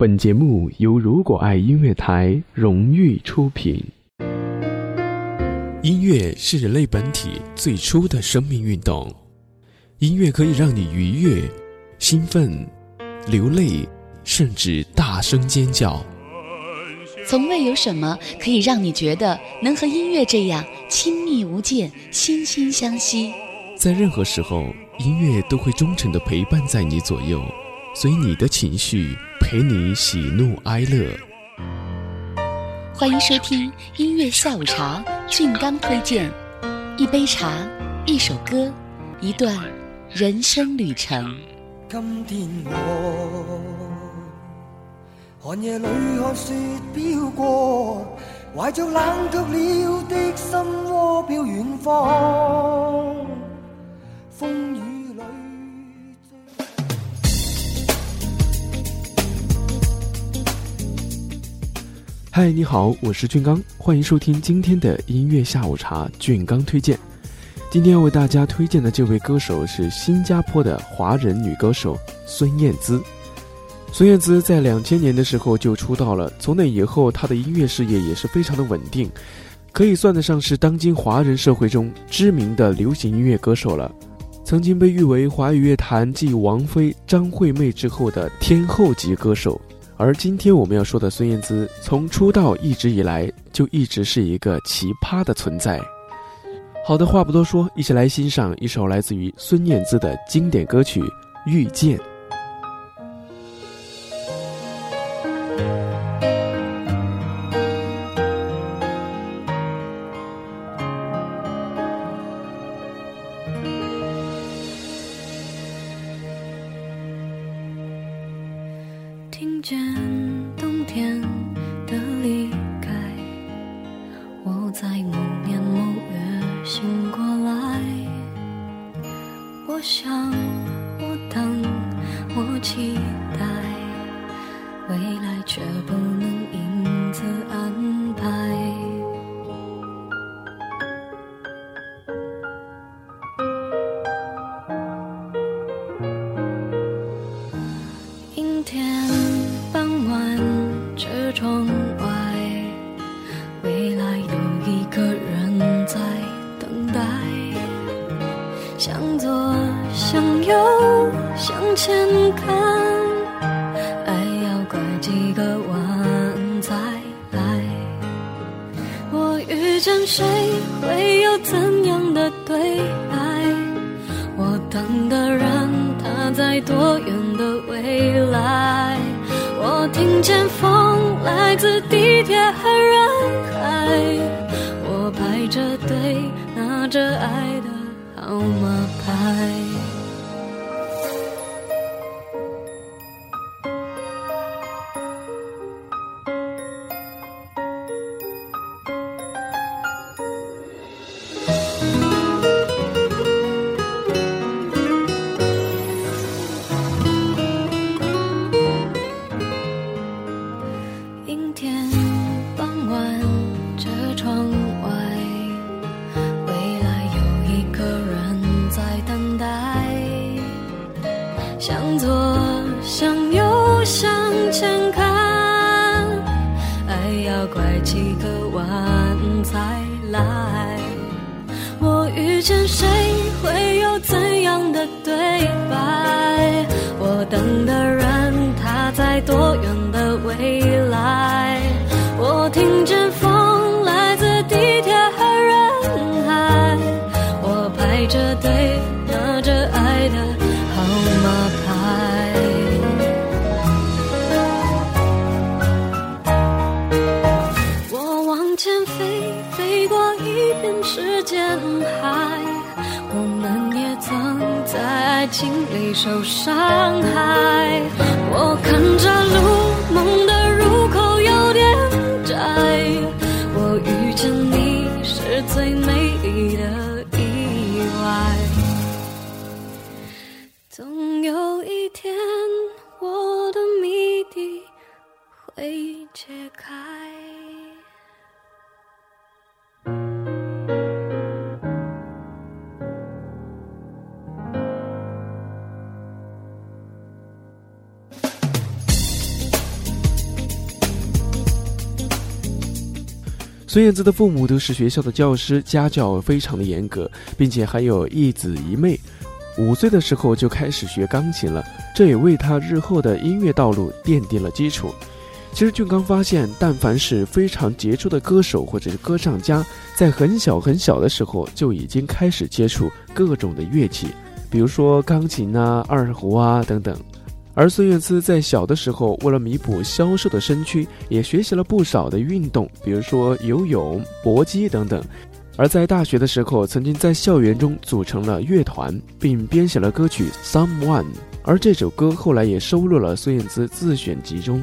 本节目由如果爱音乐台荣誉出品。音乐是人类本体最初的生命运动，音乐可以让你愉悦、兴奋、流泪，甚至大声尖叫。从未有什么可以让你觉得能和音乐这样亲密无间、惺惺相惜。在任何时候，音乐都会忠诚的陪伴在你左右，随你的情绪。陪你喜怒哀乐，欢迎收听音乐下午茶。俊刚推荐一杯茶，一首歌，一段人生旅程。今天我寒夜里看雪飘过，怀着冷却了的心窝飘远方。风嗨，你好，我是俊刚，欢迎收听今天的音乐下午茶。俊刚推荐，今天要为大家推荐的这位歌手是新加坡的华人女歌手孙燕姿。孙燕姿在两千年的时候就出道了，从那以后她的音乐事业也是非常的稳定，可以算得上是当今华人社会中知名的流行音乐歌手了。曾经被誉为华语乐坛继王菲、张惠妹之后的天后级歌手。而今天我们要说的孙燕姿，从出道一直以来就一直是一个奇葩的存在。好的话不多说，一起来欣赏一首来自于孙燕姿的经典歌曲《遇见》。听见冬天窗外未来有一个人在等待。向左向右向前看爱要拐几个弯才来。我遇见谁会有怎样的对白？我等的人他在多远的未来？听见风来自地铁和人海，我排着队拿着爱的号码牌。我们也曾在爱情里受伤害。我看着路孙燕姿的父母都是学校的教师，家教非常的严格，并且还有一子一妹。五岁的时候就开始学钢琴了，这也为他日后的音乐道路奠定了基础。其实俊刚发现，但凡是非常杰出的歌手或者是歌唱家，在很小很小的时候就已经开始接触各种的乐器，比如说钢琴啊、二胡啊等等。而孙燕姿在小的时候，为了弥补消瘦的身躯，也学习了不少的运动，比如说游泳、搏击等等。而在大学的时候，曾经在校园中组成了乐团，并编写了歌曲《Someone》，而这首歌后来也收录了孙燕姿自选集中。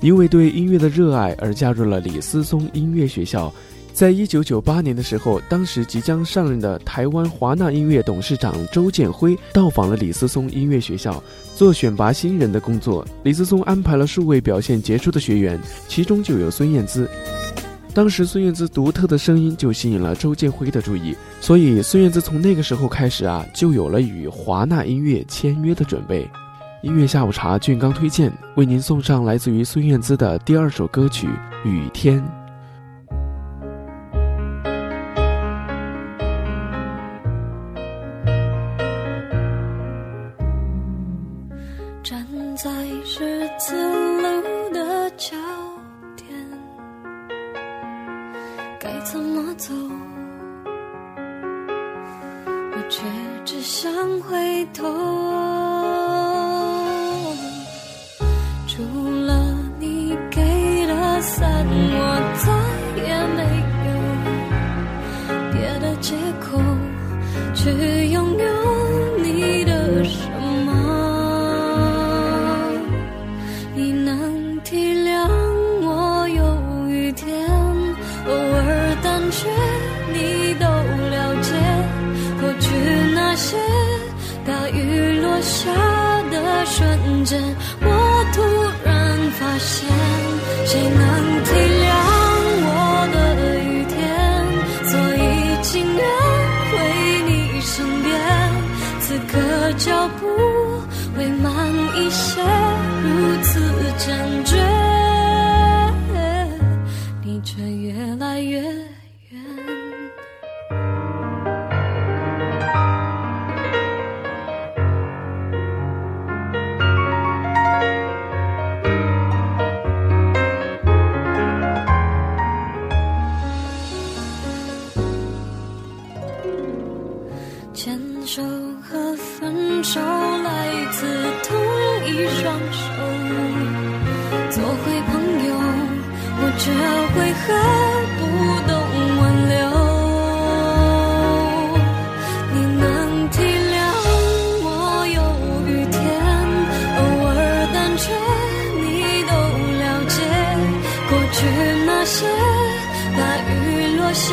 因为对音乐的热爱而加入了李思松音乐学校。在一九九八年的时候，当时即将上任的台湾华纳音乐董事长周建辉到访了李思松音乐学校，做选拔新人的工作。李思松安排了数位表现杰出的学员，其中就有孙燕姿。当时孙燕姿独特的声音就吸引了周建辉的注意，所以孙燕姿从那个时候开始啊，就有了与华纳音乐签约的准备。音乐下午茶，俊刚推荐为您送上来自于孙燕姿的第二首歌曲《雨天》。走，我却只想回头。除了你给的伞，我再也没有别的借口去拥有。手来自同一双手做回朋友我却为何不懂挽留。你能体谅我有雨天偶尔胆怯你都了解过去那些大雨落下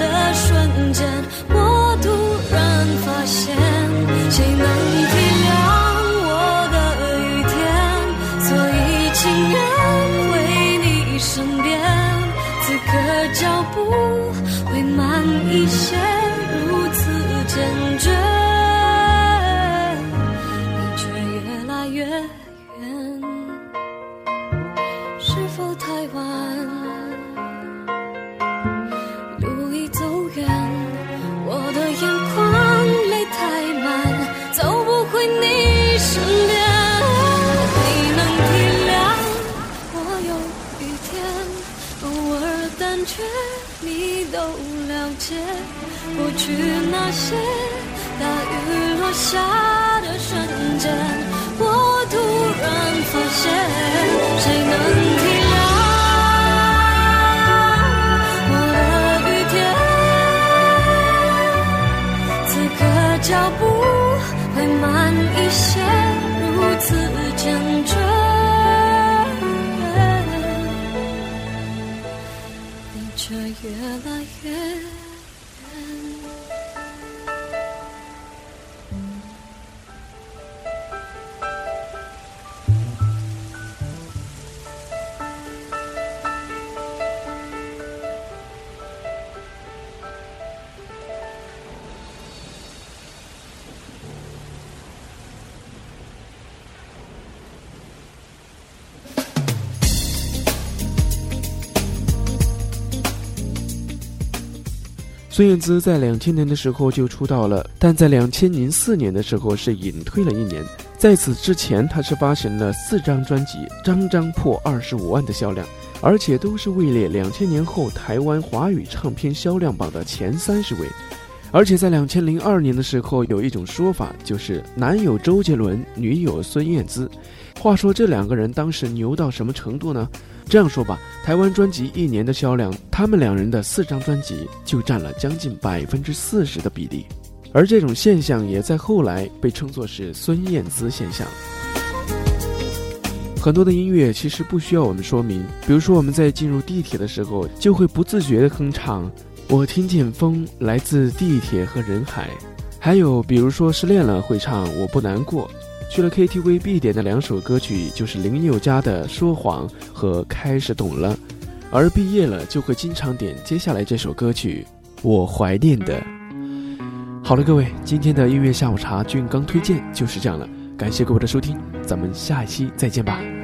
的瞬间我突然发现谁能预那些大雨落下的瞬间，我突然发现，谁能？孙燕姿在两千年的时候就出道了，但在两千零四年的时候是隐退了一年。在此之前，她是发行了四张专辑，张张破二十五万的销量，而且都是位列两千年后台湾华语唱片销量榜的前三十位。而且在两千零二年的时候，有一种说法就是男友周杰伦，女友孙燕姿。话说这两个人当时牛到什么程度呢？这样说吧，台湾专辑一年的销量，他们两人的四张专辑就占了将近百分之四十的比例。而这种现象也在后来被称作是孙燕姿现象。很多的音乐其实不需要我们说明，比如说我们在进入地铁的时候，就会不自觉地哼唱。我听见风来自地铁和人海，还有比如说失恋了会唱我不难过，去了 KTV 必点的两首歌曲就是林宥嘉的说谎和开始懂了，而毕业了就会经常点接下来这首歌曲我怀念的。好了，各位，今天的音乐下午茶俊刚推荐就是这样了，感谢各位的收听，咱们下一期再见吧。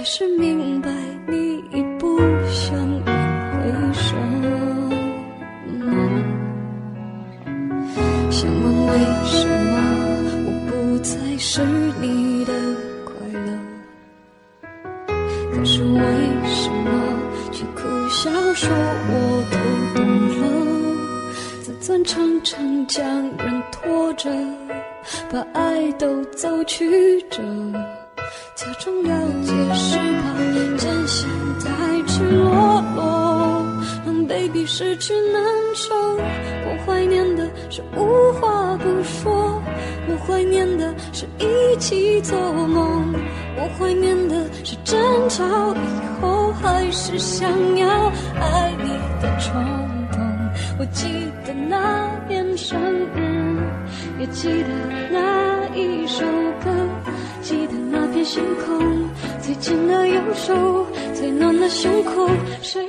还是明白你已不想回首？想问为什么我不再是？你的快乐，可是为什么却苦笑说我都懂了？自尊常常将人拖着，把爱都走曲折，假装了失去难受。我怀念的是无话不说。我怀念的是一起做梦，我怀念的是争吵以后还是想要爱你的冲动。我记得那年生日，也记得那一首歌，记得那片星空，最紧的右手，最暖的胸口，谁